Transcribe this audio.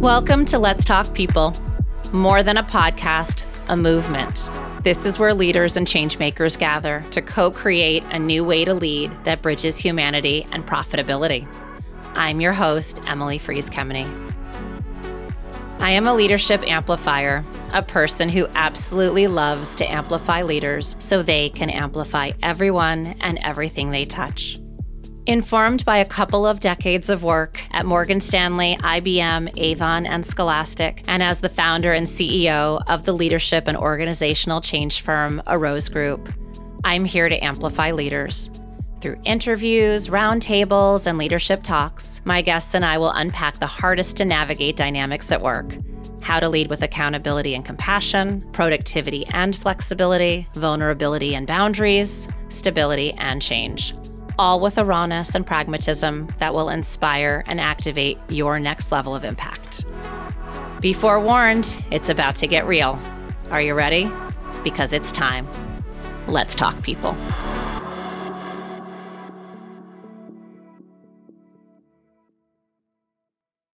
Welcome to Let's Talk People. More than a podcast, a movement. This is where leaders and changemakers gather to co create a new way to lead that bridges humanity and profitability. I'm your host, Emily Frieze-Kemeny. I am a leadership amplifier, a person who absolutely loves to amplify leaders so they can amplify everyone and everything they touch. Informed by a couple of decades of work at Morgan Stanley, IBM, Avon, and Scholastic, and as the founder and CEO of the leadership and organizational change firm Arose Group, I'm here to amplify leaders. Through interviews, roundtables, and leadership talks, my guests and I will unpack the hardest to navigate dynamics at work how to lead with accountability and compassion, productivity and flexibility, vulnerability and boundaries, stability and change. All with a rawness and pragmatism that will inspire and activate your next level of impact. Be forewarned, it's about to get real. Are you ready? Because it's time. Let's talk, people.